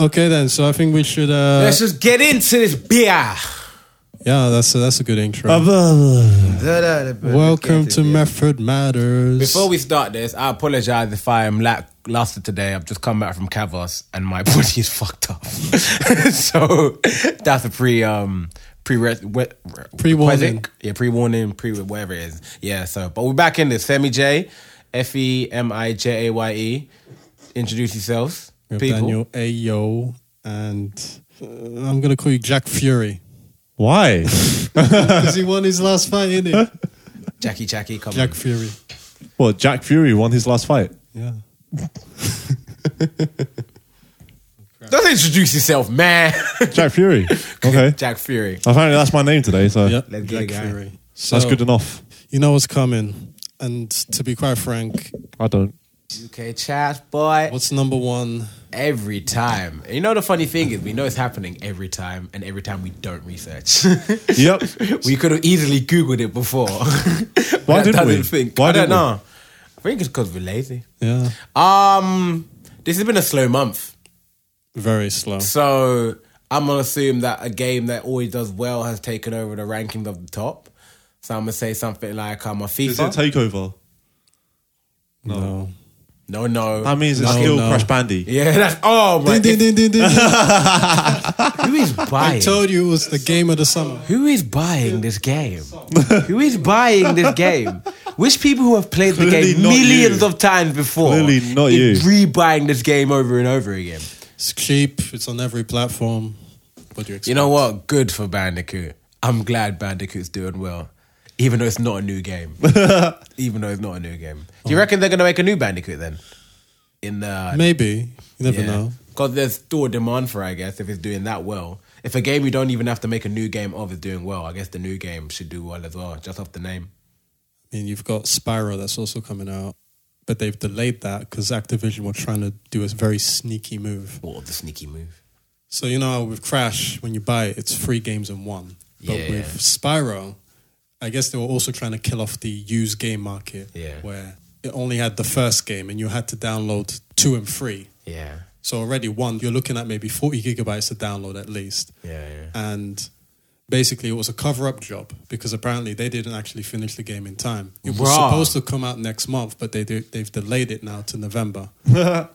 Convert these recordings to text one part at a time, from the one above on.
Okay, then. So I think we should. Uh, Let's just get into this beer. yeah, that's a, that's a good intro. Welcome Welcome to Method Matters. Before we start this, I apologize if I am lack lasted today. I've just come back from Kavos and my body is fucked up. so that's a pre um pre Pre-warning. Yeah, pre warning, pre whatever it is. Yeah. So, but we're back in this. Femi J, F E M I J A Y E. Introduce yourselves, we have people. Daniel Ayo, and uh, I'm gonna call you Jack Fury Why? because he won his last fight, in it? Jackie, Jackie, come Jack on. Fury. well, Jack Fury won his last fight. Yeah. Don't introduce yourself, man. Jack Fury. Okay. Jack Fury. Apparently that's my name today, so Yep. Let's get Jack guy. Fury. So, that's good enough. You know what's coming, and to be quite frank, I don't. UK chat, boy. what's number one? Every time. And you know the funny thing is we know it's happening every time and every time we don't research. Yep. we could have easily Googled it before. Why didn't we? Think. Why I don't didn't we? know. I think it's because we're lazy. Yeah, Um this has been a slow month. Very slow. So I'm gonna assume that a game that always does well has taken over the rankings of the top. So I'm gonna say something like I'm um, a Is it FIFA. takeover? No. no, no. That means it's No, still no. Crash Bandy. yeah, that's oh my. Ding, ding, ding, ding, ding. Who is buying? I told you it was the game of the summer. Who is buying this game? who is buying this game? Which people who have played the game millions you. of times before Clearly not you. re-buying this game over and over again? It's cheap. It's on every platform. What do you expect? You know what? Good for Bandicoot. I'm glad Bandicoot's doing well. Even though it's not a new game. Even though it's not a new game. Do you reckon they're going to make a new Bandicoot then? In the Maybe. You never know. Because there's still a demand for it, I guess, if it's doing that well. If a game you don't even have to make a new game of is doing well, I guess the new game should do well as well, just off the name. I mean, you've got Spyro that's also coming out, but they've delayed that because Activision were trying to do a very sneaky move. What the sneaky move? So you know, with Crash, when you buy it, it's three games in one. But Yeah. with Spyro, I guess they were also trying to kill off the used game market, Yeah. where it only had the first game and you had to download two and three. Yeah. So already one, you're looking at maybe 40 gigabytes to download at least. Yeah, yeah. and basically it was a cover-up job because apparently they didn't actually finish the game in time. It was Bruh. supposed to come out next month, but they do, they've delayed it now to November.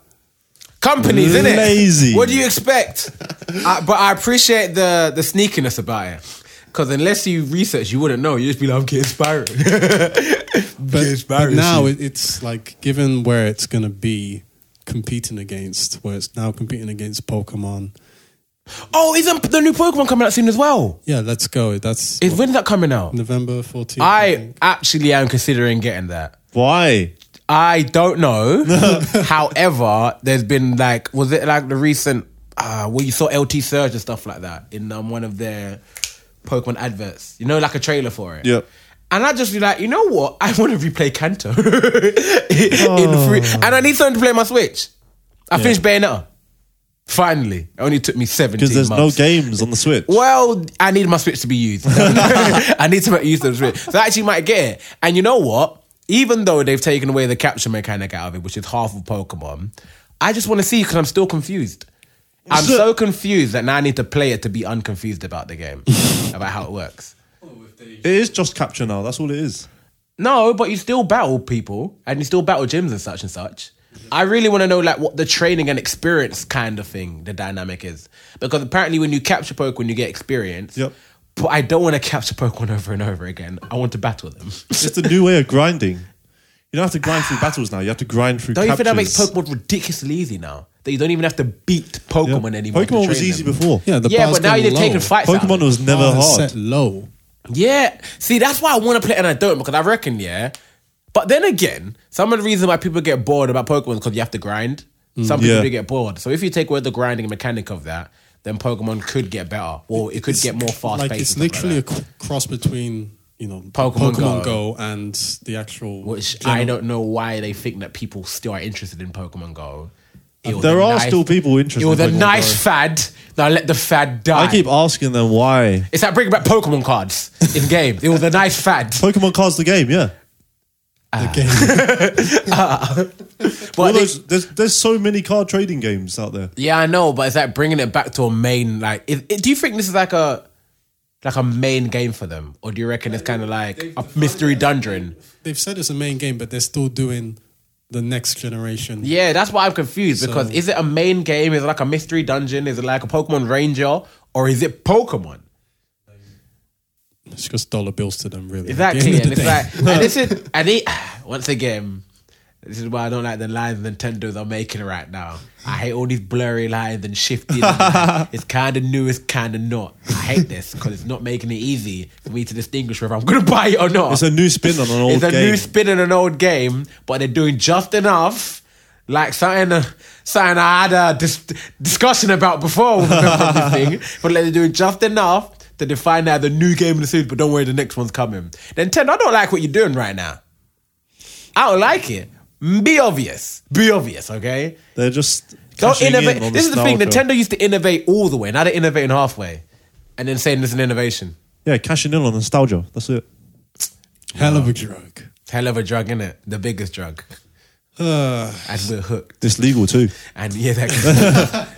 Companies, innit? Lazy. What do you expect? I, but I appreciate the the sneakiness about it. Because unless you research, you wouldn't know. You'd just be like, I'm getting Spyro. But, but now it, it's like given where it's going to be competing against, where it's now competing against Pokemon. Oh, isn't the new Pokemon coming out soon as well? Yeah, let's go. That's Is when's that coming out? November 14th. I actually am considering getting that. Why? I don't know. However, there's been like, was it like the recent uh, where you saw LT Surge and stuff like that in um, one of their Pokemon adverts? You know, like a trailer for it. Yep. And I just be like, you know what? I want to replay Kanto in free, and I need something to play my Switch. I finished Bayonetta. Finally, it only took me seventeen Because there's no games on the Switch. Well, I need my Switch to be used. I need to make use of the Switch. So I actually might get it. And you know what? Even though they've taken away the capture mechanic out of it, which is half of Pokemon, I just want to see because I'm still confused. I'm so confused that now I need to play it to be unconfused about the game, about how it works. It is just capture now. That's all it is. No, but you still battle people and you still battle gyms and such and such. I really want to know like what the training and experience kind of thing the dynamic is because apparently when you capture Pokemon you get experience. Yep. But I don't want to capture Pokemon over and over again. I want to battle them. It's a new way of grinding. You don't have to grind through battles now. You have to grind through. Don't you think that makes. Pokemon ridiculously easy now? That you don't even have to beat Pokemon Yeah. anymore. to Pokemon was easy them. before. yeah, the Yeah, but now gone they've low. taken fights. out Pokemon it. was never hard. set low. Yeah. See, that's why I want to play it and I don't because I reckon, yeah. But then again, some of the reason why people get bored about Pokemon is because you have to grind. Some people Yeah. do get bored. So if you take away the grinding mechanic of that, then Pokemon could get better or it could get more fast Like it's literally a cross between you know Pokemon Pokemon, Go. Go. and the actual. which general- I don't know why they think that people still are interested in Pokemon Go. There are nice- still people interested It was in a nice Go. fad. Now let the fad die. I keep asking them why. It's like bringing back Pokemon cards in games. It was a nice fad. Pokemon cards the game, yeah. Ah. the game. Ah. All But they- those, there's there's so many card trading games out there. yeah, I know, but it's like bringing it back to a main. Like, is, do you think this is like a like a main game for them, or do you reckon it's kind of like a mystery dungeon? They've said it's a main game, but they're still doing the next generation. Yeah, that's why I'm confused because is it a main game? Is it like a mystery dungeon? Is it like a Pokemon Ranger, or is it Pokemon? It's just dollar bills to them, really. Exactly, and it's like, and this is, and he, once again, this is why I don't like the lines Nintendo's are making right now. I hate all these blurry lines and shifting. it's kind of new, it's kind of not. I hate this because it's not making it easy for me to distinguish whether I'm going to buy it or not. It's a new spin on an old It's a game. new spin on an old game, but they're doing just enough. Like something, something I had a dis- discussion about before with this thing, but like they're doing just enough to define that the new game in the series. But don't worry, the next one's coming. Nintendo, I don't like what you're doing right now. I don't like it. Be obvious. Be obvious, okay? They're just Don't cashing in innovate. on This is the thing. Nintendo used to innovate all the way. Now they're innovating halfway, and then saying this is an innovation. Yeah, cashing in on nostalgia. That's it. hell of a drug. Hell of a drug, is it? The biggest drug. Uh, And we're hooked. It's legal too. And yeah, that,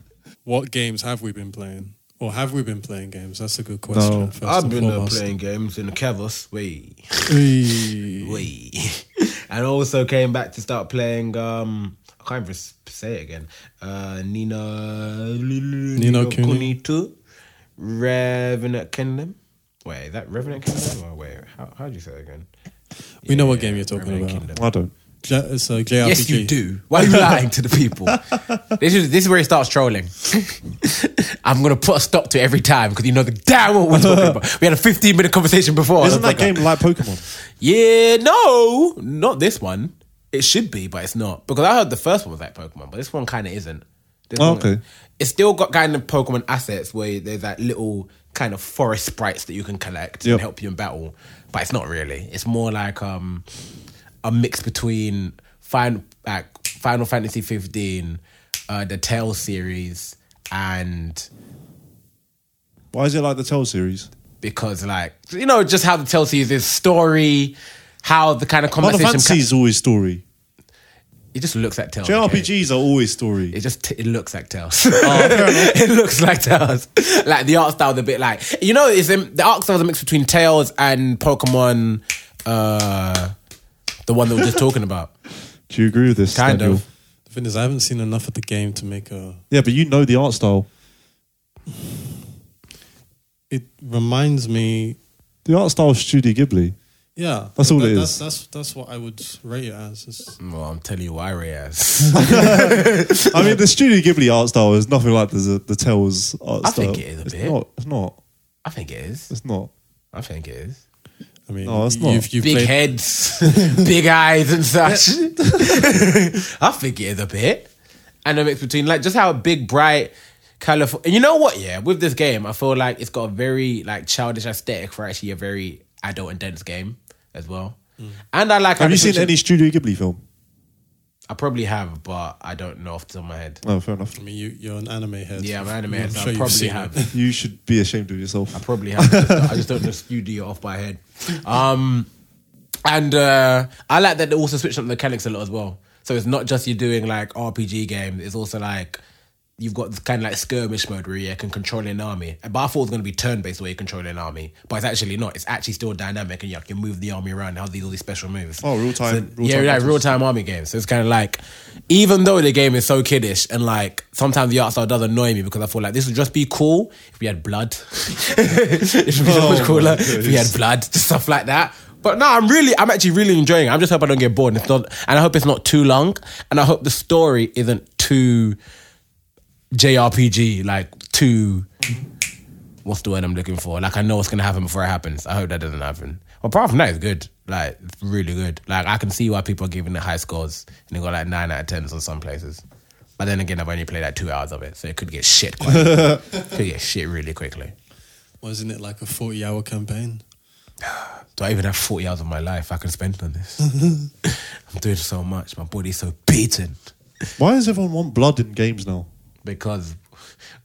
what games have we been playing? Or have we been playing games? That's a good question. No. first I've been uh, playing games in the Kavos. Wait, Hey. wait, and also came back to start playing. um I can't even say it again. Uh Nina Ni no Kuni. Kuni two, Revenant Kingdom. Wait, is that Revenant Kingdom or wait? How how do you say it again? We know what game you're talking Revenant about. Kingdom. I don't. J- it's a JRPG. Yes, you do. Why are you lying to the people? this is this is where he starts trolling. I'm gonna put a stop to it every time because you know the damn what we're talking about. We had a 15 minute conversation before. Isn't that game like Pokemon? Yeah, no, not this one. It should be, but it's not because I heard the first one was like Pokemon, but this one kind of isn't. This Oh, one- okay. It's still got kind of Pokemon assets where there's that little kind of forest sprites that you can collect Yep. and help you in battle, but it's not really. It's more like um a mix between Final like Final Fantasy 15, uh, the Tales series, and Why is it like the Tell series? because like you know just how the Tales series is story, how the kind of conversation. Final. Fantasy is always story. it just looks like Tales. okay? JRPGs are always story. It just it looks like Tales. it looks like Tales. Like the art style, a bit like you know, it's um, the art style is a mix between Tales and Pokemon. Uh, the one that we we're just talking about, Do you agree with this? kind Daniel? of. The thing is, I haven't seen enough of the game to make a. Yeah, but you know the art style. It reminds me. The art style is Studio Ghibli. Yeah, That's all that, it that's. That's that's what I would rate it as. It's- Well, I'm telling you why, as. I mean, the Studio Ghibli art style is nothing like the the Tell's art I style. I think it is a it's bit. Not. It's not. I think it is. It's not. I think it is. I mean, oh, No, it's not. You've, you've Big played, heads, big eyes, and such. I think it is a bit. And a mix between like just how big, bright, colorful. And you know what? Yeah, with this game, I feel like it's got a very like childish aesthetic for actually a very adult and dense game as well. Mm. And I like. Have you seen any Studio Ghibli film? I probably have, but I don't know off the top of my head. Oh, fair enough. I mean, you, you're an anime head. Yeah, I'm an anime I'm head, so sure I you've probably seen have. it. You should be ashamed of yourself. I probably have. I just don't know studio off my head. Um, and uh, I like that they also switched up the mechanics a lot as well. So it's not just you doing like RPG games. It's also like you've got this kind of like skirmish mode where you can control an army. But I thought it was going to be turn based where you control an army, but it's actually not. It's actually still dynamic, and you can move the army around. and Have these all these special moves. Oh, real-time- So, real-time yeah, like real time army games. So it's kind of like, even though the game is so kiddish and like sometimes the art style does annoy me because I feel like this would just be cool if we had blood. Oh it would be so much Oh, cooler if we had blood, stuff like that. But no, I'm really, I'm actually really enjoying it. I'm just hope I don't get bored. And, it's not, and I hope it's not too long. And I hope the story isn't too JRPG, like too. What's the word I'm looking for? Like I know what's gonna happen before it happens. I hope that doesn't happen. Well, apart from that, it's good. Like it's really good. Like I can see why people are giving it high scores and they got like nine out of tens on some places. But then again, I've only played like two hours of it, so it could get shit. Quite, could get shit really quickly. Wasn't it like a 40 hour campaign? Do I even have 40 hours of my life I can spend on this? I'm doing so much. My body's so beaten Why does everyone want blood in games now? Because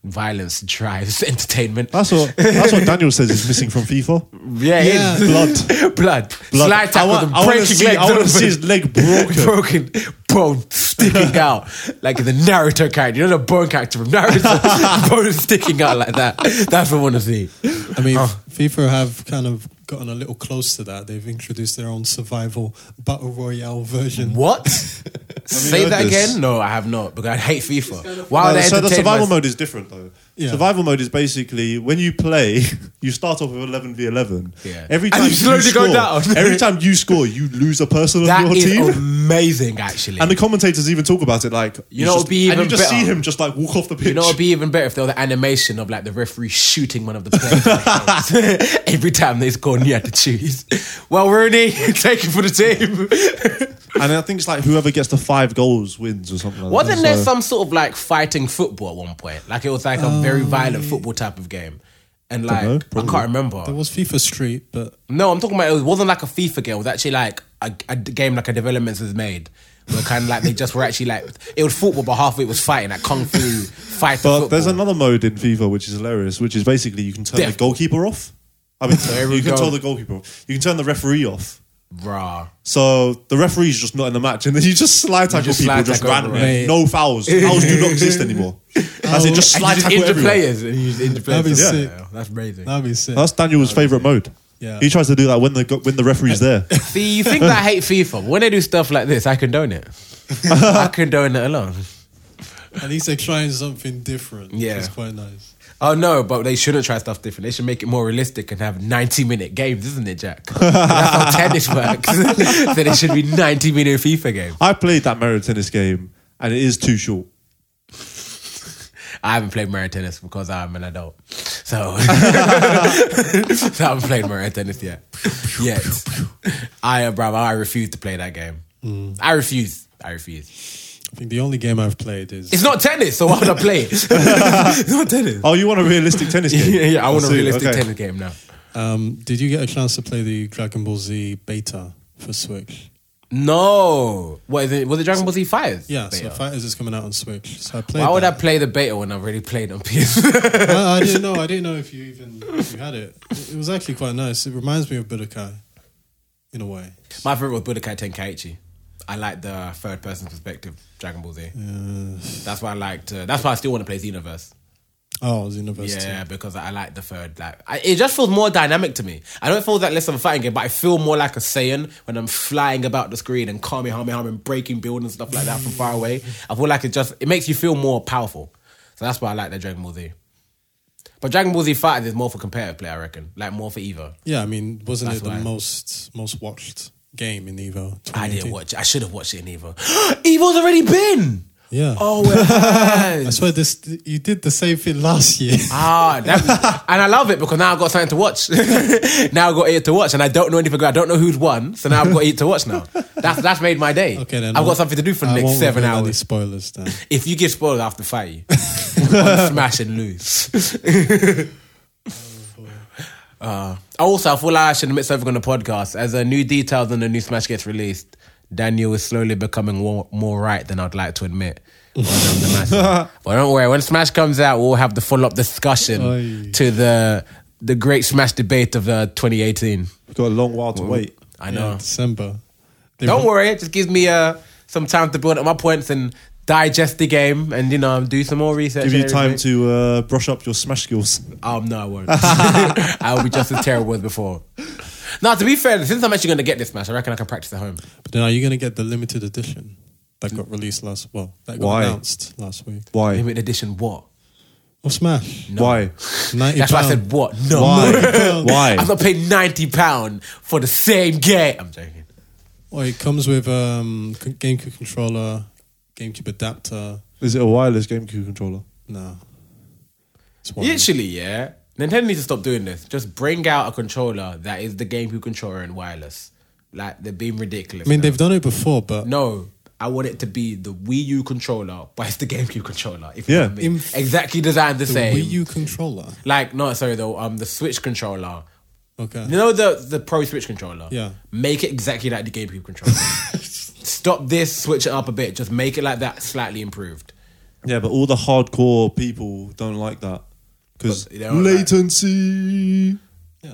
violence drives entertainment. That's what that's what Daniel says is missing from FIFA. Yeah, Yeah. Blood. blood, Blood. slide I tackle, I want to breaking see, I want to see his leg broken. broken bone sticking out like the Naruto character. You know the bone character from Naruto, bone sticking out like that. That's what I want to see. I mean, Oh. FIFA have kind of gotten a little close to that. They've introduced their own survival battle royale version. What? Say that this? again? No, I have not because I hate FIFA. Why No, are they so the survival my- mode is different though. Yeah. Survival mode is basically when you play, you start off with eleven v eleven. Yeah. Every time you slowly score, go down. every time you score, you lose a person on That your is team. amazing, actually. and the commentators even talk about it like You know just, be and you even just see him just like walk off the pitch. You know, it'd be even better if there was the animation of like the referee shooting one of the players every time they score and you had to choose. Well, Rooney, take it for the team. and I think it's like whoever gets the five goals wins or something. like Wasn't that. there So- some sort of like fighting football at one point? Like it was like a uh, very violent football type of game. And like know, I can't remember. There was FIFA Street, but No, I'm talking about it wasn't like a FIFA game. It was actually like a, a game like a development has made. Where kind of like they just were actually like it was football, but half of it was fighting, like kung fu fight. But football. there's another mode in FIFA which is hilarious, which is basically you can turn Death. the goalkeeper off. I mean, There you can go. turn the goalkeeper off. You can turn the referee off. Rah. So the referee's just not in the match, and then you just slide tackle just people slide just tackle randomly. everyone. No fouls. Fouls do not exist anymore. As in oh. just slide you just tackle injure everyone. players. And you just injure players. That'd be Yeah. sick. That's amazing. that'd be sick. That's Daniel's favorite mode. Yeah. He tries to do that when the go- when the referee's there. See, you think that I hate FIFA. When they do stuff like this, I condone it. I condone it alone. At least they're trying something different. Yeah. It's quite nice. Oh no, but they shouldn't try stuff different. They should make it more realistic and have 90 minute games, isn't it, Jack? That's how tennis works. so it should be 90 minute FIFA games. I played that Mario Tennis game, and it is too short. I haven't played Mario Tennis because I'm an adult. So, so I haven't played Mario Tennis yet. Yet. I, uh, bro, I refuse to play that game. I refuse. I refuse. I think the only game I've played is It's not tennis, so why would I play it? it's not tennis. Oh, you want a realistic tennis game? yeah, yeah, I want a realistic Okay. tennis game now. Um, did you get a chance to play the Dragon Ball Z beta for Switch? No. What is it? Was it Dragon Ball Z Fighters? Yeah, so Beta? Fighters is coming out on Switch. So I played. Why would I that. play the beta when I've already played on PS? I, I didn't know. I didn't know if you even if you had it. It was actually quite nice. It reminds me of Budokai, in a way. My favorite was Budokai Tenkaichi. I like the third person perspective Dragon Ball Z. That's why I liked. Uh, that's why I still want to play Xenoverse. Oh, University. Yeah, because I like the third. Like, I, it just feels more dynamic to me. I don't feel that less of a fighting game, but I feel more like a Saiyan when I'm flying about the screen and Kamehameha and breaking buildings and stuff like that from far away. I feel like it just it makes you feel more powerful. So that's why I like the Dragon Ball Z. But Dragon Ball Z Fighters is more for competitive play, I reckon. Like more for Evo. Yeah, I mean, wasn't That's it the why. most most watched game in Evo? I didn't watch it. I should have watched it in Evo. Evo's already been. Yeah. Oh, it has. I swear this. You did the same thing last year. Ah, that, and I love it because now I've got something to watch. now I've got it to watch, and I don't know anything. I don't know who's won, so now I've got it to watch now. That's that's made my day. Okay, then I've got something to do for the I next seven reveal Any hours. spoilers then? If you give spoilers, I have to fight you. Smash and lose. Uh, also, I feel like I should admit something on the podcast. As a new details on the new Smash gets released, Daniel is slowly becoming more, more right than I'd like to admit. on the match. but don't worry, when Smash comes out, we'll have the follow up discussion Oy. to the the great Smash debate of uh, 2018. We've got a long while to wait. I know. Yeah, December. They Don't wa- worry, it just gives me uh, some time to build up my points and digest the game and you know do some more research. Give you time to uh, brush up your smash skills. Um, no, I won't. I will be just as terrible as before. Now, to be fair, since I'm actually going to get this match, I reckon I can practice at home. But then, are you going to get the limited edition that got released last? Well, that got Why? announced last week. Why? Limited edition, what? Of Smash. Why? Ninety. That's why I said what? No. Why? Why? I'm not paying ninety pound for the same game. I'm joking. Well, it comes with um, c- GameCube controller, GameCube adapter. Is it a wireless GameCube controller? No. It's wireless. Literally, yeah. Nintendo needs to stop doing this. Just bring out a controller that is the GameCube controller and wireless. Like they're being ridiculous. I mean, now. they've done it before, but No, I want it to be the Wii U controller, but it's the GameCube controller. If you Yeah. know I mean. In- exactly designed the, the same. Wii U controller. Like no, sorry though. Um, the Switch controller. Okay. You know the the Pro Switch controller. Yeah. Make it exactly like the GameCube controller. Stop this, switch it up a bit. Just make it like that, slightly improved. Yeah, but all the hardcore people don't like that because But they don't like- latency, Yeah.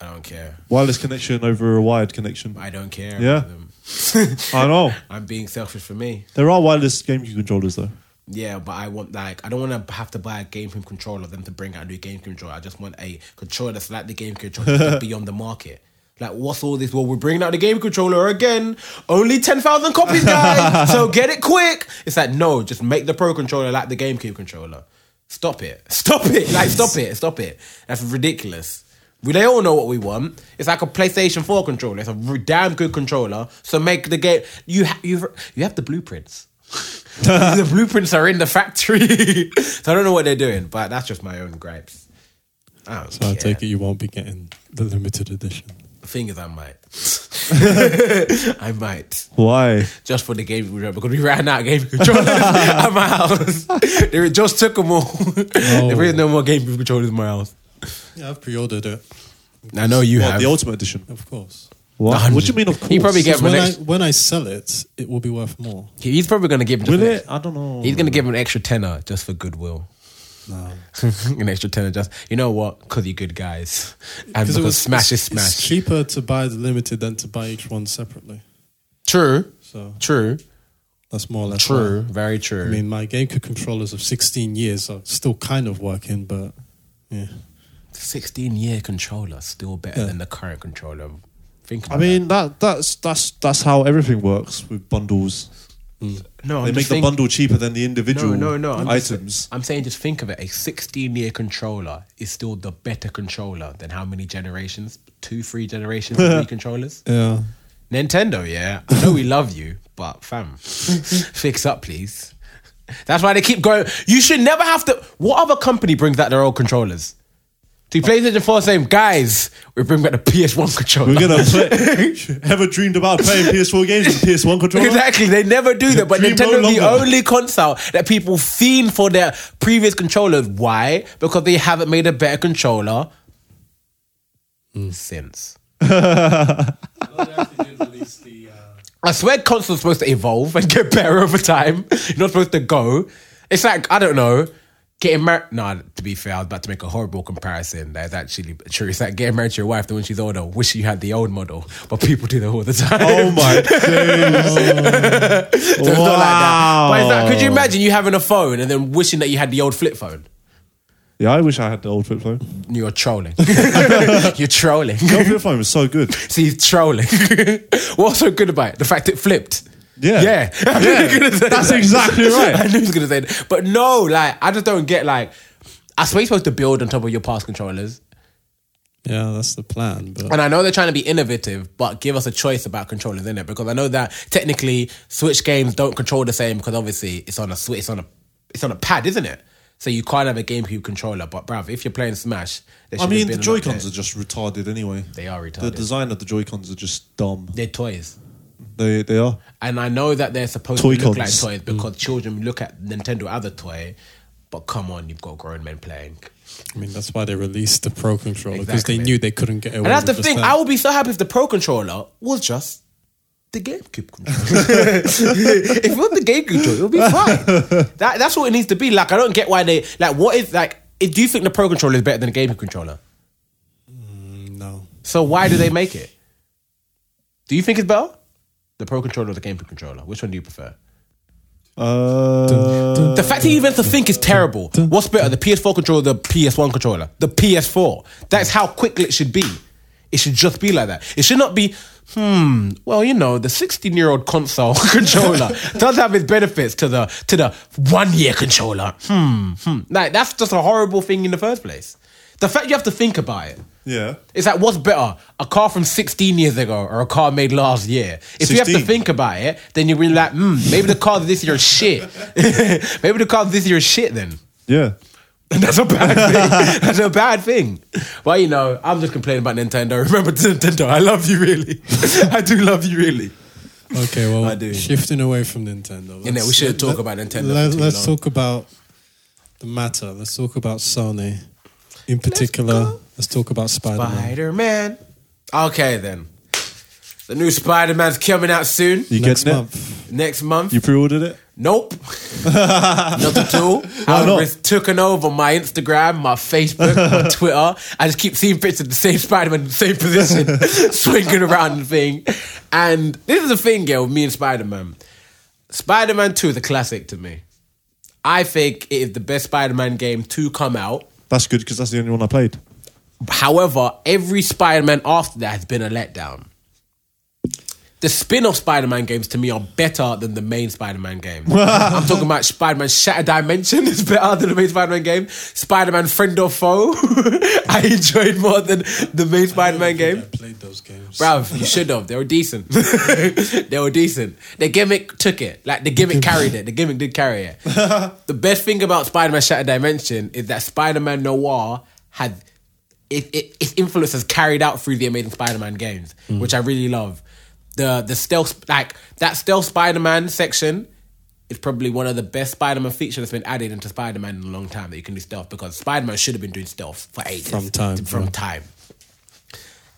I don't care. wireless connection over a wired connection. I don't care. Yeah. about them. I know I'm being selfish for me. there are wireless GameCube controllers though. Yeah, but I want like I don't want to have to buy a GameCube controller then to bring out a new GameCube controller. I just want a controller that's like the GameCube controller that's beyond the market. Like what's all this? Well, we're bringing out the game controller again. Only ten thousand copies, guys. so get it quick. It's like no, just make the Pro controller like the GameCube controller. Stop it. Stop it. Like stop it. Stop it. That's ridiculous. We they all know what we want. It's like a PlayStation Four controller. It's a damn good controller. So make the game. You ha- you you have the blueprints. the blueprints are in the factory. so I don't know what they're doing, but that's just my own gripes. I So I take it you won't be getting the limited edition. The thing is, I might. I might. Why? Just for the game controller because we ran out of game controllers at my house. They just took them all. Oh. there is no more game controllers in my house. Yeah, I've pre-ordered it, I know you What, have. the Ultimate Edition. of course. What? What do you mean? Of course. He probably get Because him when I, when I sell it, it will be worth more. He's probably going to give him. Will just it? I don't know. He's going to give him an extra tenner just for goodwill. No. Um, an extra tenner just. You know what? Because you're good guys, and because it was- Smash is it's- It's Smash. cheaper to buy the limited than to buy each one separately. True. So True. that's more or less True. why. Very true. I mean, my GameCube controllers of 16 years are still kind of working, but yeah. 16 year controller still better Yeah. than the current controller. Think I about mean that that's that's that's how everything works with bundles. That. no, They I'm make the think- bundle cheaper than the individual No, no, no. I'm just- items. I'm saying just think of it. A 16 year controller is still the better controller than how many generations? Two, three generations of Wii controllers? Yeah. Nintendo, yeah. I know we love you, but fam, fix up, please. That's why they keep going. You should never have to. What other company brings out their old controllers? To PlayStation 4 saying, guys, we bring back the PS1 controller. We're gonna play. Ever dreamed about playing PS4 games with PS1 controller? Exactly, they never do that. But Dream no Nintendo's the only console that people fiend for their previous controllers. Why? Because they haven't made a better controller since. I swear consoles supposed to evolve and get better over time. You're not supposed to go. It's like, I don't know, getting married. No, to be fair, I was about to make a horrible comparison. That's actually true. It's like getting married to your wife, then when she's older, wish you had the old model. But people do that all the time. Oh my days! So not like that. But like, could you imagine you having a phone and then wishing that you had the old flip phone? Yeah, I wish I had the old flip phone. You're trolling. You're trolling. The old flip phone was so good. See, he's trolling. What's so good about it? The fact it flipped. Yeah. Yeah. I knew he was gonna say That's that. exactly right. I knew he was going to say that. But no, like, I just don't get, like, I swear you're supposed to build on top of your past controllers. Yeah, that's the plan. But And I know they're trying to be innovative, but give us a choice about controllers in it because I know that technically Switch games don't control the same because obviously it's on a Switch, it's on a, it's on a pad, isn't it? So you can't have a GameCube controller. But bruv, if you're playing Smash, there I should mean, have the been Joy Cons update. are just retarded anyway. They are retarded. The design of the Joy Cons are just dumb. they're toys. They they are. And I know that they're supposed Toy to look like toys mm. because children look at Nintendo as a toy. But come on, you've got grown men playing. I mean, that's why they released the Pro controller because Exactly. they knew they couldn't get away. And that's the with thing. stand. I would be so happy if the Pro controller was just the GameCube controller. if it was the GameCube controller, it would be fine. That, that's what it needs to be. Like, I don't get why they like. What is like? if- Do you think the Pro controller is better than the GameCube controller? Mm, no. So why do they make it? Do you think it's better? The Pro controller or the GameCube controller? Which one do you prefer? Uh, The fact that you even have to think is terrible. What's better, the PS4 controller or the PS1 controller? The PS4. That's how quick it should be. It should just be like that. It should not be, hmm, well, you know, the 16 year old console controller does have its benefits to the to the one year controller. Hmm, hmm. Like, that's just a horrible thing in the first place. The fact you have to think about it. Yeah. It's like, what's better, a car from 16 years ago or a car made last year? If you have to think about it, then you're really like, hmm, maybe the car this year is shit. maybe the car this year is shit then. Yeah. And that's a bad thing. that's a bad thing. Well, you know, I'm just complaining about Nintendo. Remember Nintendo, I love you really. I do love you really. Okay, well, I do. shifting away from Nintendo. Yeah, we let's- should talk about Nintendo Let, for too us long. talk about the matter. Let's talk about Sony. In particular, let's, talk about Spider Man. Spider Man. Okay, then. The new Spider Man's coming out soon. You Next getting it? month. Next month. You pre-ordered it? Nope. Not at all. However, it's taken over my Instagram, my Facebook, my Twitter. I just keep seeing pictures of the same Spider-Man in the same position, swinging around the thing. And this is the thing, girl, with me and Spider-Man. Spider-Man 2 is a classic to me. I think it is the best Spider-Man game to come out. That's good because that's the only one I played. However, every Spider-Man after that has been a letdown the spin-off Spider-Man games to me are better than the main Spider-Man game. I'm talking about Spider-Man Shattered Dimension is better than the main Spider-Man game. Spider-Man Friend or Foe, I enjoyed more than the main Spider-Man game. I played those games. Bruv, you should have. They were decent. they were decent. The gimmick took it. Like the gimmick carried it. The gimmick did carry it. the best thing about Spider-Man Shattered Dimension is that Spider-Man Noir had it, it, its influence has carried out through the Amazing Spider-Man games, mm. which I really love the the stealth like that stealth Spider-Man section is probably one of the best Spider-Man features that's been added into Spider-Man in a long time that you can do stealth because Spider-Man should have been doing stealth for ages. From time. From yeah. time.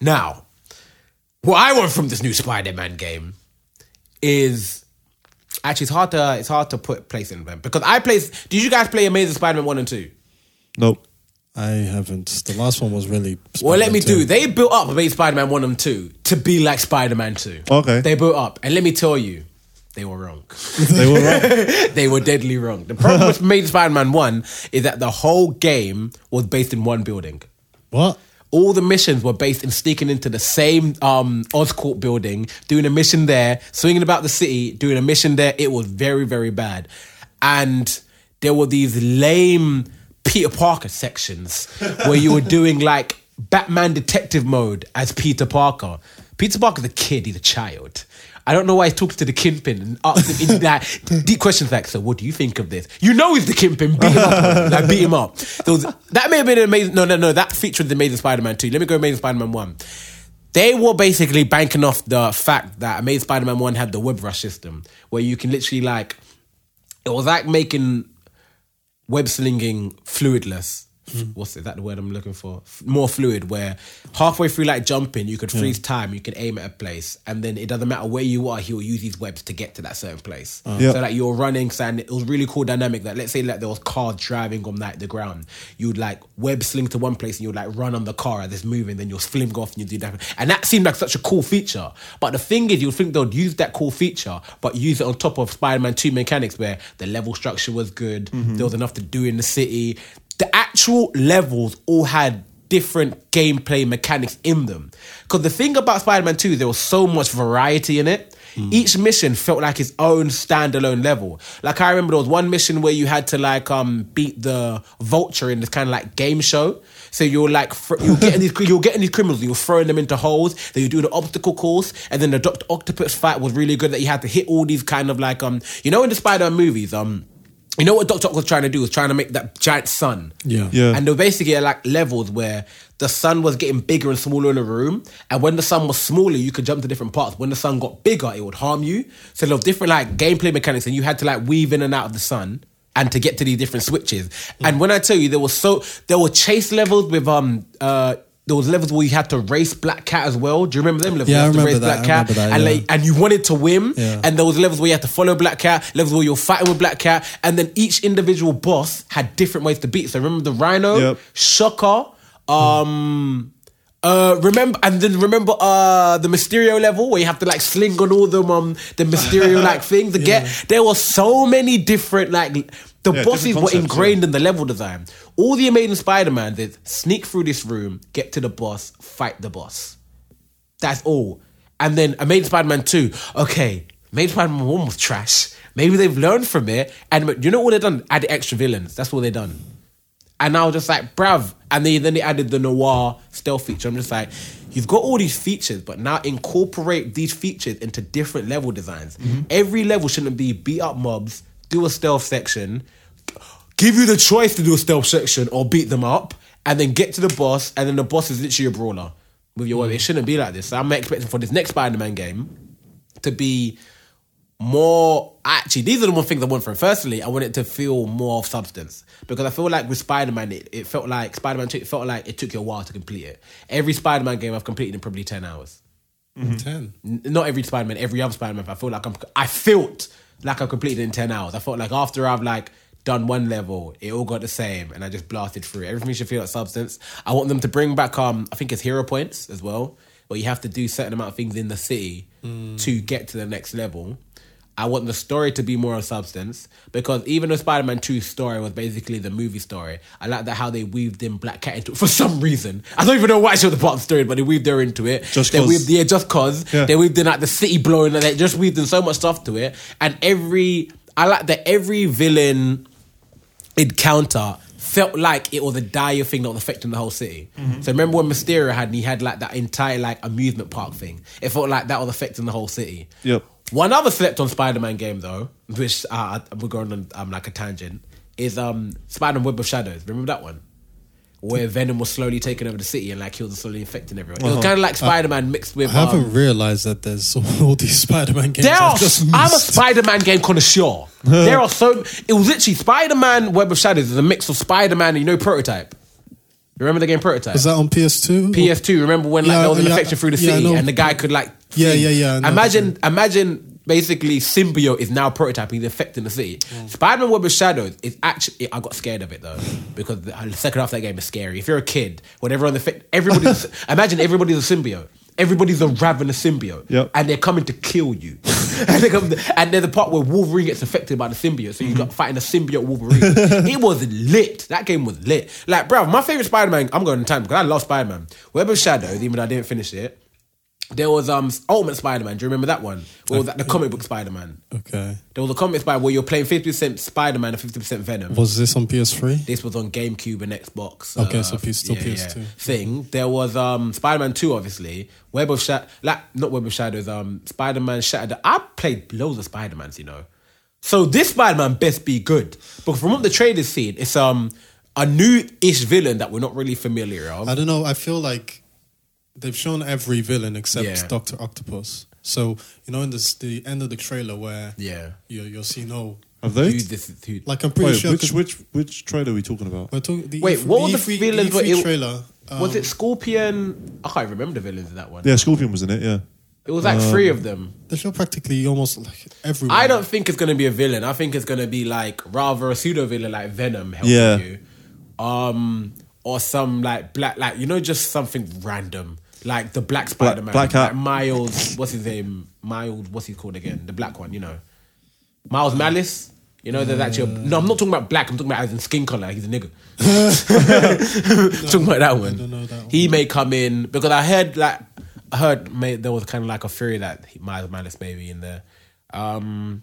Now, what I want from this new Spider-Man game is actually it's hard to it's hard to put place in them because I play. Did you guys play Amazing Spider-Man one and two? Nope. I haven't. The last one was really. Spider-Man well, let me 2. do. They built up Amazing Spider-Man one and two to be like Spider-Man two. Okay. They built up, and let me tell you, they were wrong. they were wrong. they were deadly wrong. The problem with Amazing Spider-Man one is that the whole game was based in one building. What? all the missions were based in sneaking into the same um, Oscorp building, doing a mission there, swinging about the city, doing a mission there. It was very, very bad. And there were these lame Peter Parker sections where you were doing like Batman detective mode as Peter Parker. Peter Parker's a kid, he's a child. I don't know why he talks to the Kingpin and asks him that deep questions like, so what do you think of this? You know he's the Kingpin, beat him up. like, beat him up. So that may have been an amazing, no, no, no, that featured the Amazing Spider-Man 2. Let me go Amazing Spider-Man 1. They were basically banking off the fact that Amazing Spider-Man 1 had the web rush system, where you can literally like, it was like making web slinging fluidless. Mm. What's that the word I'm looking for? More fluid, where halfway through like jumping, you could freeze yeah. time, you can aim at a place, and then it doesn't matter where you are, he will use these webs to get to that certain place. Uh. So like you're running, and it was really cool dynamic. That let's say like there was cars driving on like the ground, you'd like web sling to one place and you'd like run on the car as it's moving, then you'll fling off and you do that, and that seemed like such a cool feature. But the thing is, you'd think they'd use that cool feature, but use it on top of Spider-Man Two mechanics, where the level structure was good, mm-hmm. there was enough to do in the city the actual levels all had different gameplay mechanics in them. Because the thing about Spider Man 2, there was so much variety in it. Mm. Each mission felt like its own standalone level. Like I remember there was one mission where you had to like um beat the vulture in this kind of like game show. So you're like you're getting these you're getting these criminals, you're throwing them into holes. Then you do the obstacle course, and then the Doctor Octopus fight was really good. That you had to hit all these kind of like um you know in the Spider Man movies um you know what Doctor Ock was trying to do was trying to make that giant sun. Yeah. Yeah. And there were basically like levels where the sun was getting bigger and smaller in the room. And when the sun was smaller, you could jump to different parts. When the sun got bigger, it would harm you. So there were different like gameplay mechanics and you had to like weave in and out of the sun and to get to these different switches. And when I tell you there was so there were chase levels with um uh there was levels where you had to race Black Cat as well. Do you remember them levels? Yeah, I remember race that. Black Cat, that, and yeah. like, and you wanted to win. Yeah. And there was levels where you had to follow Black Cat, levels where you're fighting with Black Cat, and then each individual boss had different ways to beat. So remember the Rhino, Yep. Shocker, um. Uh, remember and then remember uh the Mysterio level where you have to like sling on all them um the Mysterio like things. to get there were so many different like the Yeah, bosses were ingrained in the level design. All the amazing Spider-Man did sneak through this room, get to the boss, fight the boss. That's all. And then Amazing Spider-Man 2, okay, Amazing Spider-Man 1 was trash. Maybe they've learned from it. And you know what they've done? Add extra villains. That's what they've done. And I was just like, bruv. And they, then they added the noir stealth feature. I'm just like, you've got all these features, but now incorporate these features into different level designs. Mm-hmm. Every level shouldn't be beat up mobs, do a stealth section, give you the choice to do a stealth section or beat them up, and then get to the boss, and then the boss is literally a brawler with your weapon. It shouldn't be like this. So I'm expecting for this next Spider-Man game to be more actually these are the one things I want from it. Firstly, I want it to feel more of substance. Because I feel like with Spider-Man, it, it felt like Spider-Man 2, it felt like it took you a while to complete it. Every Spider-Man game I've completed in probably 10 hours. Mm-hmm. Ten. N- not every Spider Man, every other Spider Man. I feel like I'm. I felt like I completed in ten hours. I felt like after I've like done one level, it all got the same, and I just blasted through. it. Everything should feel like substance. I want them to bring back. Um, I think it's hero points as well, where you have to do certain amount of things in the city to get to the next level. I want the story to be more of substance because even though Spider Man 2's story was basically the movie story, I like that how they weaved in Black Cat into it for some reason. I don't even know why she was the part of the story, but they weaved her into it. Just they 'cause. weaved, yeah, just cause Yeah. they weaved in like the city blowing, and they just weaved in so much stuff to it. And every, I like that every villain encounter felt like it was a dire thing that was affecting the whole city. So remember when Mysterio had, he had like that entire like amusement park thing. It felt like that was affecting the whole city. Yep. One other slept on Spider Man game though, which uh, we're going on um, like a tangent, is um Spider Man Web of Shadows. Remember that one? Where Venom was slowly taking over the city and like he was slowly infecting everyone. It was kind of like Spider Man mixed with. I haven't um, realized that there's all these Spider-Man games. there are, I'm a. Spider Man game connoisseur. there are so. It was literally Spider Man Web of Shadows is a mix of Spider Man and you know Prototype. Remember the game Prototype? Is that on PS2? PS2. Remember when like Yeah, there was an yeah, infection through the yeah, city and the guy could like Yeah, yeah, yeah, know Imagine, imagine basically symbiote is now prototyping, he's affecting the city. Mm. Spider-Man Web of Shadows is actually. I got scared of it though because the second half of that game is scary. If you're a kid, whenever on the everybody's imagine everybody's a symbiote. Everybody's a ravenous symbiote, Yep. and they're coming to kill you. and, they come, and there's the part where Wolverine gets affected by the symbiote, so you got fighting a symbiote Wolverine. it was lit. That game was lit. Like, bro, my favorite Spider-Man. I'm going in time because I love Spider-Man. Web of Shadows, even though I didn't finish it. There was um Ultimate Spider-Man. Do you remember that one? Or was that the comic book Spider-Man? Okay. There was a comic Spider where you're playing 50% Spider-Man and 50% Venom. Was this on PS3? This was on GameCube and Xbox. Okay, so P- still PS2. Thing. There was um Spider-Man 2, obviously. Web of Shadows, like not Web of Shadows, um Spider-Man Shattered. I played loads of Spider-Mans, you know. So this Spider-Man best be good. But from what the trailers seen, it's um a new-ish villain that we're not really familiar of. I don't know. I feel like they've shown every villain except Yeah. Doctor Octopus. So you know, in this, the end of the trailer where yeah. you, you'll see no. Have they? Who this who, Like I'm pretty Wait, sure. which 'cause which which trailer are we talking about? we're talking, the Wait, E3 what were the E3 villains? E3 It- trailer? um, was it Scorpion? I can't remember the villains in that one. Yeah, Scorpion was in it. Yeah. It was like three of them. They show practically almost like everyone. I don't think it's gonna be a villain. I think it's gonna be like rather a pseudo villain like Venom helping Yeah. you, um, or some like black, like you know, just something random, like the Black Spider Man, Black Cat. like Miles. What's his name? Miles. What's he called again? The black one, you know, Miles Morales. You know, there's actually a, no. I'm not talking about black. I'm talking about as in skin color. He's a nigga. talking about that one. don't know that He may come in because I heard like I heard may, there was kind of like a theory that Miles Morales may be in there. Um,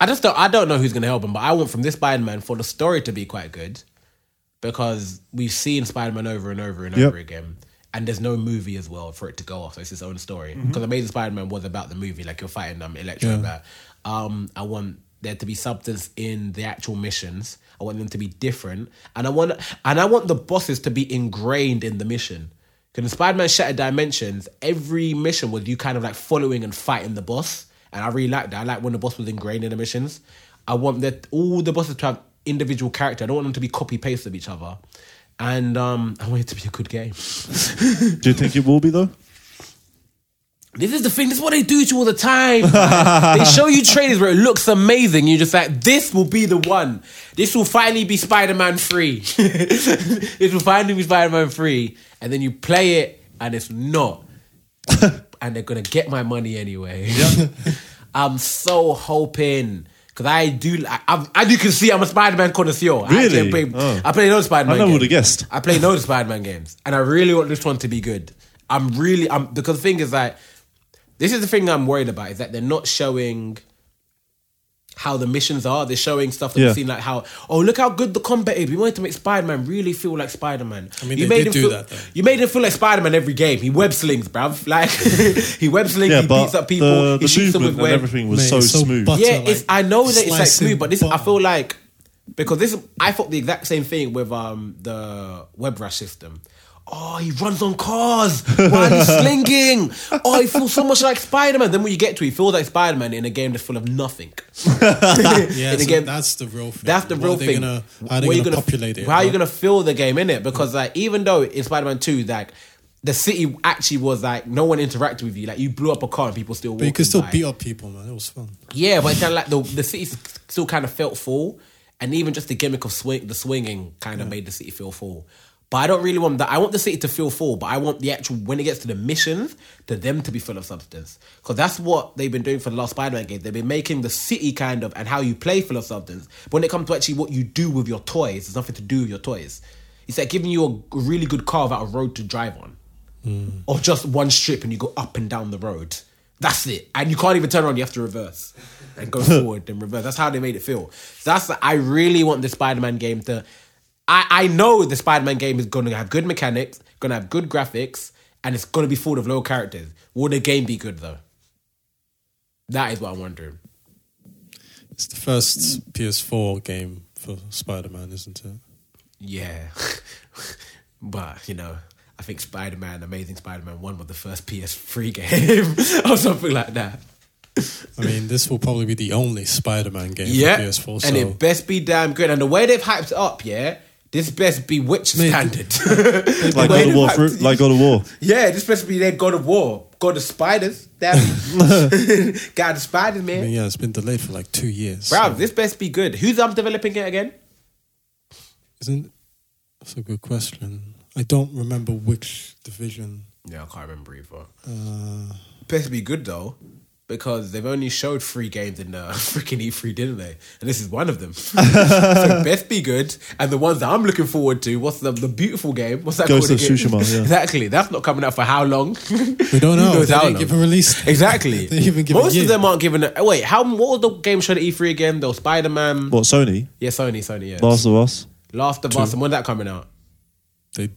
I just don't. I don't know who's gonna help him, but I want from this Spider Man for the story to be quite good because we've seen Spider Man over and over and Yep. over again. And there's no movie as well for it to go off. So it's its own story. Because Amazing Spider-Man was about the movie, like you're fighting um, Electro. Yeah. Um, I want there to be substance in the actual missions. I want them to be different, and I want and I want the bosses to be ingrained in the mission. Because in Spider-Man Shattered Dimensions, every mission was you kind of like following and fighting the boss, and I really like that. I like when the boss was ingrained in the missions. I want that all the bosses to have individual character. I don't want them to be copy paste of each other. And um, I want it to be a good game. Do you think it will be though? This is the thing. This is what they do to you all the time. man. they show you trailers where it looks amazing. You're just like, this will be the one. This will finally be Spider-Man free. this will finally be Spider-Man free. And then you play it, and it's not. and they're gonna get my money anyway. I'm so hoping. Cause I do, I, I've, as you can see, I'm a Spider-Man connoisseur. I Really? play, Oh. I play no Spider-Man. I never games. would've guessed. I play no Spider-Man games, and I really want this one to be good. I'm really, I'm because the thing is like, this is the thing I'm worried about is that they're not showing how the missions are. They're showing stuff that Yeah. we've seen, like how, oh look how good the combat is. We wanted to make Spider-Man really feel like Spider-Man. I mean, you they made did him do feel, that, though. You made him feel like Spider-Man every game. He web slings, bruv. Like he web slings. Yeah, he but beats up people. the, he the shoots them with movement and web. everything was Mate, so, so smooth. butter- Yeah, like it's. I know that it's like smooth, but this I feel like because this I thought the exact same thing with um the web rush system. Oh, he runs on cars while he's slinging. Oh, he feels so much like Spider Man. Then when you get to it, he feels like Spider Man in a game that's full of nothing. Yeah, so again, that's the real thing. That's the What real are they thing. Gonna, how are they Where gonna, you populate it? How are you gonna feel the game in it? Because like even though in Spider Man Two, like the city actually was like no one interacted with you. Like you blew up a car and people still. But you could still by. beat up people, man. It was fun. Yeah, but it's kind of like the the city still kind of felt full, and even just the gimmick of swing, the swinging kind of made the city feel full. But I don't really want that. I want the city to feel full, but I want the actual when it gets to the missions, to them to be full of substance. Because that's what they've been doing for the last Spider-Man game. They've been making the city kind of and how you play full of substance. But when it comes to actually what you do with your toys, it's nothing to do with your toys. It's like giving you a really good car without a road to drive on, hmm. or just one strip and you go up and down the road. That's it, and you can't even turn around. You have to reverse and go forward and reverse. That's how they made it feel. So that's I really want the Spider-Man game to. I, I know the Spider-Man game is going to have good mechanics, going to have good graphics, and it's going to be full of low characters. Will the game be good though? That is what I'm wondering. It's the first PS4 game for Spider-Man, isn't it? Yeah, but you know, I think Spider-Man, Amazing Spider-Man One was the first PS3 game or something like that. I mean, this will probably be the only Spider-Man game Yeah, for PS4. So and it best be damn good. And the way they've hyped it up, yeah, this best be Witcher Mate, standard. Like God of War, they've through, hyped- like God of War. Yeah, this best be their God of War, God of Spiders. Damn, God of Spiders, I man. mean, yeah, it's been delayed for like two years. Bro, so this best be good. Who's um developing it again? isn't that's a good question. I don't remember which division. Yeah, I can't remember either. Uh, Best be good though, because they've only showed three games in the freaking E3, didn't they? And this is one of them. so best be good. And the ones that I'm looking forward to, what's the the beautiful game? What's that Ghost called? of again? Tsushima, yeah. Exactly. That's not coming out for how long? we don't know. Who knows They didn't give a release. Exactly. They even give a Most year. of them aren't given. A, wait, how? What was the game shown at E3 again? Though Spider Man. What, Sony? Yeah, Sony, Sony. Yeah. Last of Us? Last of Us. And when's that coming out? They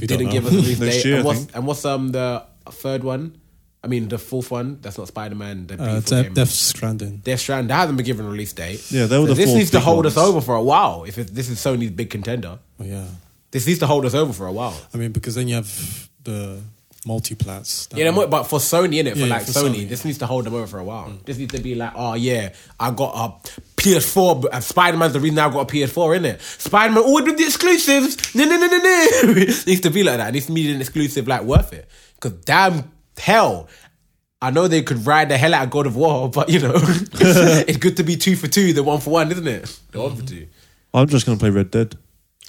we don't Didn't know. give us a release Next date. year, and what's think. and what's um the third one? I mean the fourth one. That's not Spider Man. The uh, De- game. Death Stranding. Death Strand. That hasn't been given a release date. Yeah, they were So the This needs to big hold us over for a while. If it, this is Sony's big contender, Oh yeah. this needs to hold us over for a while. I mean, because then you have the multiplats. that Yeah, then one. what- but for Sony, innit? For Yeah, like for Sony, Sony, this needs to hold them over for a while. This needs to be like, oh yeah, I got a PS4, but Spider Man's the reason I got a PS4, innit? Spider Man always with the exclusives. No, no, no, no, no. it needs to be like that. It needs to be an exclusive, like worth it. Because damn hell. I know they could ride the hell out of God of War, but you know, it's good to be two for two than one for one, isn't it? The one for two. I'm just going to play Red Dead.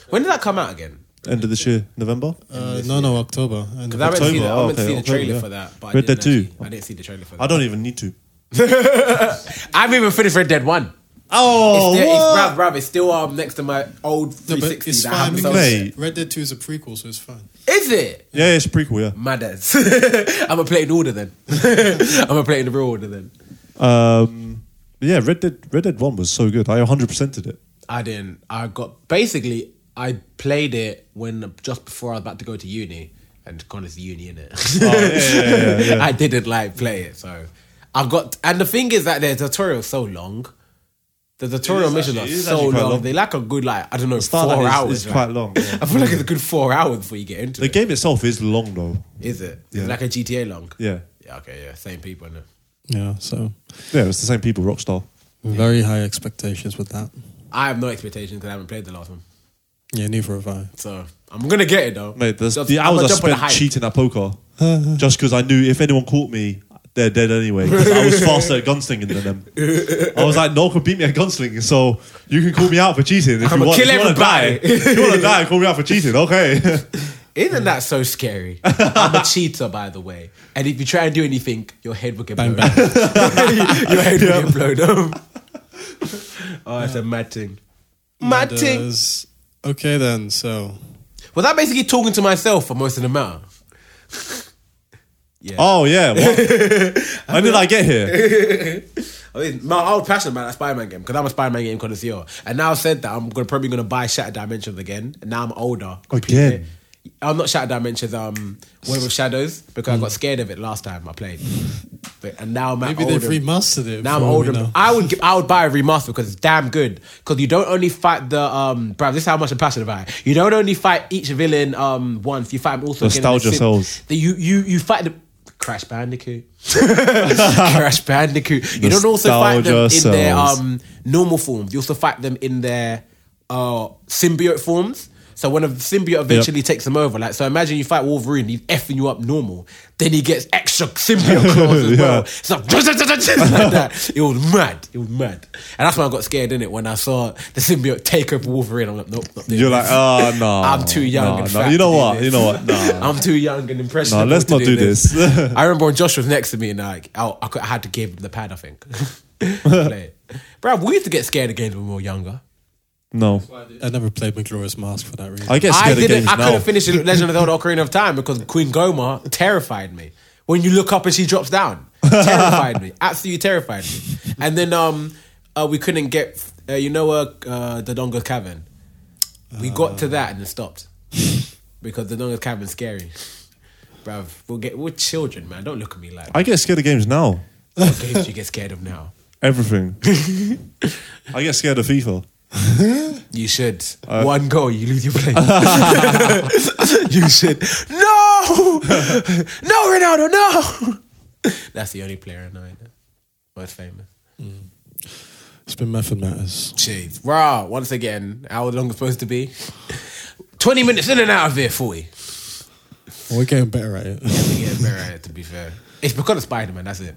When did that come out again? End of this year, November? Uh, no, no, October. And Because I haven't seen, the, I October, oh, haven't okay, seen the October, trailer yeah. for that. But I Red didn't Dead 2. actually- I didn't see the trailer for that. I don't even need to. I haven't even finished Red Dead 1. Oh, it's, still, what? it's, bruv, bruv, it's still um, next to my old no, 360 but it's that I fine haven't because Mate. Red Dead Two is a prequel, so it's fine. Is it? Yeah, it's a prequel, yeah. Madders. I'm gonna play it in order then. I'm gonna play it in the real order then. Um, yeah, Red Dead Red Dead One was so good. I 100 percented it. I didn't. I got basically I played it when just before I was about to go to uni, and Connor's uni in it. Oh, yeah, yeah, yeah, yeah. I didn't like play it, so I got. And the thing is that the tutorial is so long. The tutorial is missions actually- are so long. long. They like a good like I don't know start four is- hours. is like. quite long, yeah. I feel like it's a good four hours before you get into it. The it. game itself is long though. Is it? Yeah. It's like a GTA long. Yeah, Yeah. Okay. Yeah. Same people. Innit? Yeah, so yeah, it's the same people. Rockstar. very high expectations with that. I have no expectations because I haven't played the last one. Yeah, neither have I. So I'm gonna get it though. Mate, the, the hours I jump on the spent cheating at poker, just because I knew if anyone caught me, they're dead anyway. 'cause I was faster at gunslinging than them. I was like, no one could beat me at gunslinging, so you can call me out for cheating if I'ma you want. kill if you want to die, if you want to die, call me out for cheating. Okay. Isn't that so scary? I'm a cheater, by the way. And if you try and do anything, your head will get Bang, blown. your head will get blown up. Oh, it's a mad thing. Mad thing. Matters. Okay, then. So Was that basically talking to myself for most of the matter? yeah. oh yeah. What? when did I get here? I mean, my, I was passionate about that Spider-Man game because I'm a Spider-Man game connoisseur. And now I've said that I'm gonna, probably going to buy Shattered Dimensions again. And now I'm older. Again? I'm not Shattered Dimensions, um, Web of Shadows because I got scared of it last time I played. But, and now I'm maybe they've remastered it. Now I'm for all we older. I would give, I would buy a remaster because it's damn good. Because you don't only fight the um, bro. This is how much I'm passionate about it. You don't only fight each villain um once. You fight them also. again Nostalgia sim- sells. The, you you you fight the Crash Bandicoot. Crash Bandicoot. You don't also fight them Nostalgia in their um normal forms. You also fight them in their uh symbiote forms. So when a symbiote eventually takes him over, like so, imagine you fight Wolverine, he's effing you up normal. Then he gets extra symbiote claws as Yeah. well. It's like, like that. It was mad. It was mad, and that's when I got scared in it when I saw the symbiote take over Wolverine. I'm like, nope, not You're this. like, oh no. I'm too young No, and no. You know what? You know what? No. I'm too young and impressionable. No, let's not do this. I remember when Josh was next to me, and like, I, I, could- I had to give him the pad. I think. Bro, we used to get scared of games when we were younger. No. I never played Majora's Mask for that reason. I get I scared of didn't. games I now. couldn't finish the Legend of Zelda: Ocarina of Time because Queen Gohma terrified me. When you look up and she drops down, terrified me. Absolutely terrified me. And then um, uh, we couldn't get. Uh, you know, uh, uh, the Donga Cavern. We got to that and it stopped because the Donga's Cavern's scary. Bruv, we'll get. We're children, man. Don't look at me like. I get scared of games now. What games do you get scared of now? Everything. I get scared of FIFA. You should. Uh, One goal, you lose your place. you should. No! No, Ronaldo, no! That's the only player I know. Most famous. Hmm. It's been method matters. Jeez. Raw, once again, how long is it supposed to be? 20 minutes in and out of here, 40. Well, we're getting better at it. we're getting better at it, to be fair. It's because of Spider Man, that's it.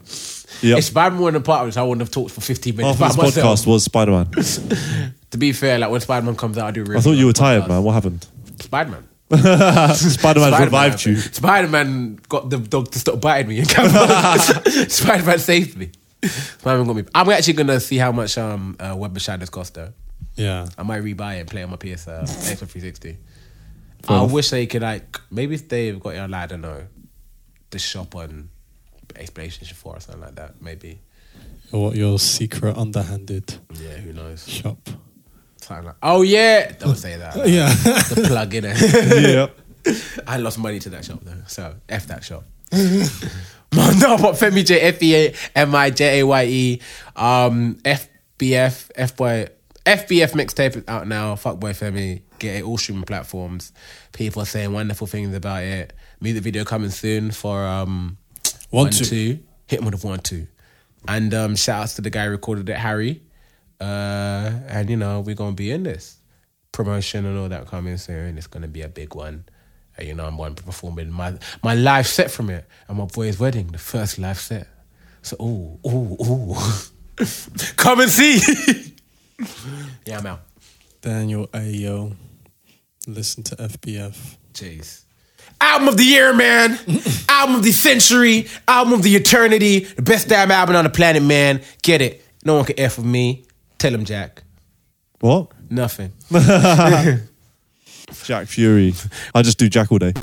Yep. If Spider Man in the part, I wouldn't have talked for 15 minutes Half of this myself. podcast was Spider Man. To be fair, like when Spider Man comes out, I do really I thought you were tired, man. What happened? Spider Man. Spider Man revived you. Spider Man got the dog to stop biting me. Spider Man saved me. Spider Man got me. I'm actually gonna see how much um uh, Web of Shadows cost though. Yeah. I might rebuy it and play it on my PS uh, Xbox 360. Fair I wish they could like maybe if they've got it on I don't know the shop on PlayStation 4 or something like that. Maybe Or what your secret underhanded yeah, who knows? shop. Oh yeah, don't say that. Yeah. the plug in it. yeah. I lost money to that shop though, so f that shop. No, but Femi J F E A M I J A Y E, um, FBF F boy FBF mixtape is out now. Fuckboy Femi, get it all streaming platforms. People are saying wonderful things about it. Music video coming soon for um One, one two. two. Hit him with one two, and um, shout outs to the guy who recorded it, Harry. Uh, and you know we're gonna be in this promotion and all that coming soon. It's gonna be a big one. And, you know I'm going to perform in my my live set from it at my boy's wedding, the first live set. So ooh ooh ooh, come and see. yeah, I'm out. Daniel Ayo. Listen to FBF. Jeez. Album of the year, man. album of the century. Album of the eternity. The best damn album on the planet, man. Get it. No one can F with me. Tell him, Jack. What? Nothing. Jack Fury. I just do Jack all day.